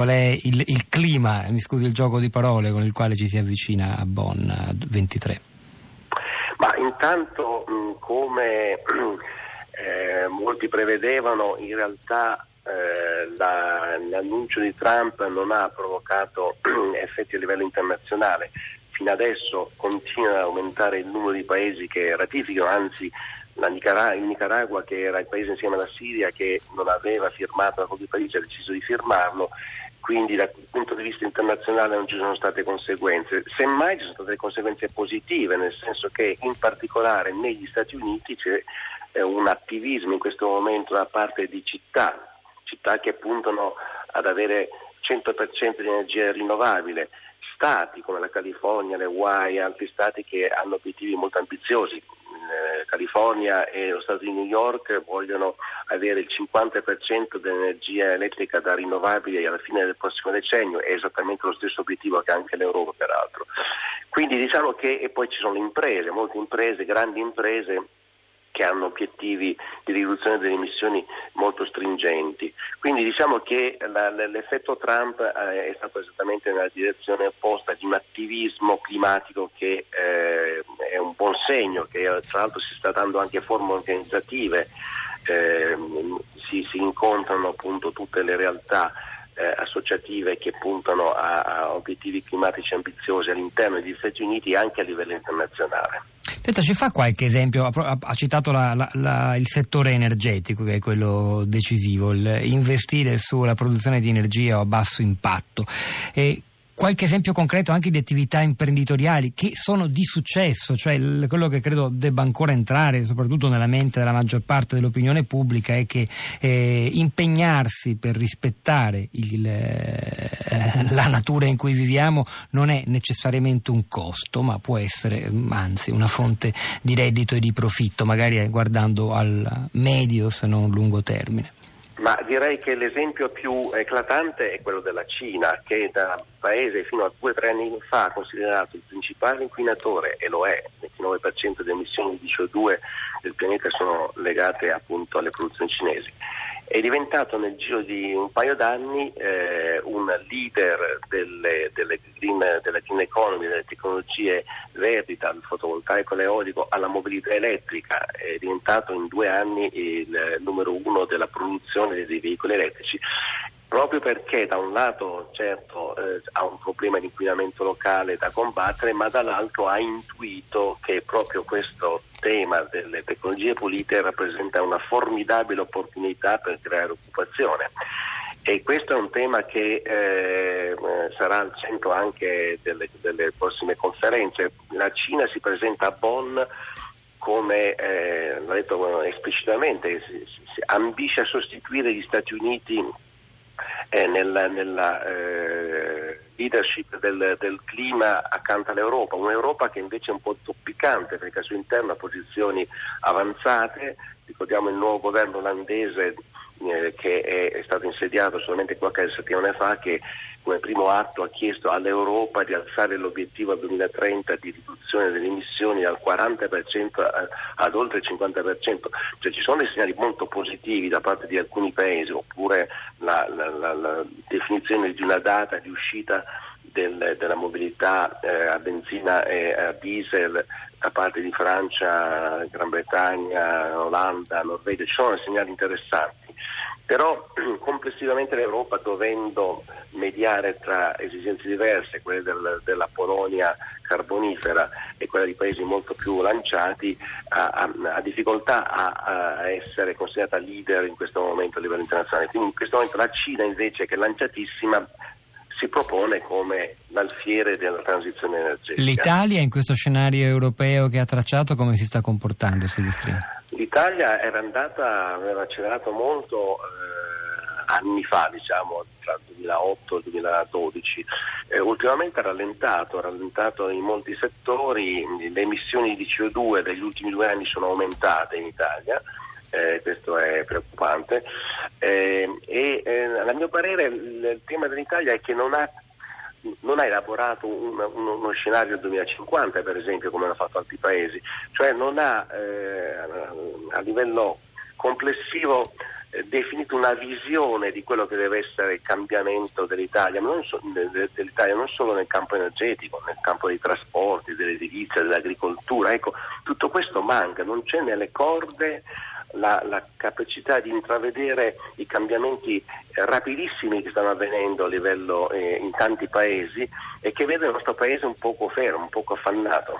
Qual è il, il, clima, mi scusi il gioco di parole, con il quale ci si avvicina a Bonn 23? Ma intanto, come eh, molti prevedevano, in realtà eh, la, l'annuncio di Trump non ha provocato effetti a livello internazionale. Fino adesso continua ad aumentare il numero di paesi che ratificano, anzi Nicaragua, il Nicaragua, che era il paese insieme alla Siria che non aveva firmato l'accordo di Parigi, ha deciso di firmarlo, quindi dal punto di vista internazionale non ci sono state conseguenze. Semmai ci sono state conseguenze positive, nel senso che in particolare negli Stati Uniti c'è eh, un attivismo in questo momento da parte di città, città che puntano ad avere 100% di energia rinnovabile stati come la California, le Hawaii e altri stati che hanno obiettivi molto ambiziosi. California e lo Stato di New York vogliono avere il 50% dell'energia elettrica da rinnovabili alla fine del prossimo decennio, è esattamente lo stesso obiettivo che anche l'Europa peraltro. Quindi diciamo che e poi ci sono imprese, molte imprese, grandi imprese che hanno obiettivi di riduzione delle emissioni molto stringenti. Quindi diciamo che la, l'effetto Trump eh, è stato esattamente nella direzione opposta di un attivismo climatico che eh, è un buon segno, che tra l'altro si sta dando anche forme organizzative, eh, si, si, incontrano appunto tutte le realtà eh, associative che puntano a, a obiettivi climatici ambiziosi all'interno degli Stati Uniti e anche a livello internazionale. Senta, ci fa qualche esempio? Ha, ha citato la, la, la, il settore energetico, che è quello decisivo, investire sulla produzione di energia a basso impatto. E qualche esempio concreto anche di attività imprenditoriali che sono di successo, cioè quello che credo debba ancora entrare soprattutto nella mente della maggior parte dell'opinione pubblica è che eh, impegnarsi per rispettare il, eh, la natura in cui viviamo non è necessariamente un costo, ma può essere anzi una fonte di reddito e di profitto, magari guardando al medio se non lungo termine. Ma direi che l'esempio più eclatante è quello della Cina, che da paese fino a due o tre anni fa considerato il principale inquinatore, e lo è, il 29% delle emissioni di CO2 del pianeta sono legate appunto alle produzioni cinesi è diventato nel giro di un paio d'anni eh, un leader delle, delle green, della green economy, delle tecnologie verdi, dal fotovoltaico all'eolico alla mobilità elettrica, è diventato in due anni il numero uno della produzione dei veicoli elettrici. Proprio perché da un lato certo eh, ha un problema di inquinamento locale da combattere, ma dall'altro ha intuito che proprio questo tema delle tecnologie pulite rappresenta una formidabile opportunità per creare occupazione. E questo è un tema che eh, sarà al centro anche delle, delle, prossime conferenze. La Cina si presenta a Bonn come, eh, l'ha detto esplicitamente, si, si ambisce a sostituire gli Stati Uniti eh, nella, nella eh, leadership del, del, clima accanto all'Europa, un'Europa che invece è un po' zoppicante perché al suo interno ha posizioni avanzate, ricordiamo il nuovo governo olandese eh, che è, stato insediato solamente qualche settimana fa che come primo atto ha chiesto all'Europa di alzare l'obiettivo al 2030 di riduzione delle emissioni dal 40% a, ad oltre il 50%. Cioè ci sono dei segnali molto positivi da parte di alcuni paesi oppure la, la, la, la definizione di una data di uscita del, della mobilità eh, a benzina e a diesel da parte di Francia, Gran Bretagna, Olanda, Norvegia, ci sono segnali interessanti. Però complessivamente l'Europa dovendo mediare tra esigenze diverse, quelle del, della Polonia carbonifera e quella di paesi molto più lanciati, ha, ha, difficoltà a, a, essere considerata leader in questo momento a livello internazionale. Quindi in questo momento la Cina invece che è lanciatissima si propone come l'alfiere della transizione energetica. L'Italia in questo scenario europeo che ha tracciato come si sta comportando Silvestrini? L'Italia era andata, aveva accelerato molto eh, anni fa, diciamo, tra il 2008 e il 2012. Eh, ultimamente ha rallentato, ha rallentato in molti settori, le emissioni di CO2 degli ultimi due anni sono aumentate in Italia eh, questo è preoccupante. Eh, e eh, a mio parere il tema dell'Italia è che non ha, non ha elaborato un, un, uno scenario 2050 per esempio come hanno fatto altri paesi, cioè non ha eh, a livello complessivo eh, definito una visione di quello che deve essere il cambiamento dell'Italia, non, so, dell'Italia, non solo nel campo energetico, nel campo dei trasporti, dell'edilizia, dell'agricoltura. Ecco, tutto questo manca, non c'è nelle corde la, la, capacità di intravedere i cambiamenti eh, rapidissimi che stanno avvenendo a livello eh, in tanti paesi e che vedono il nostro paese un poco fermo, un poco affannato.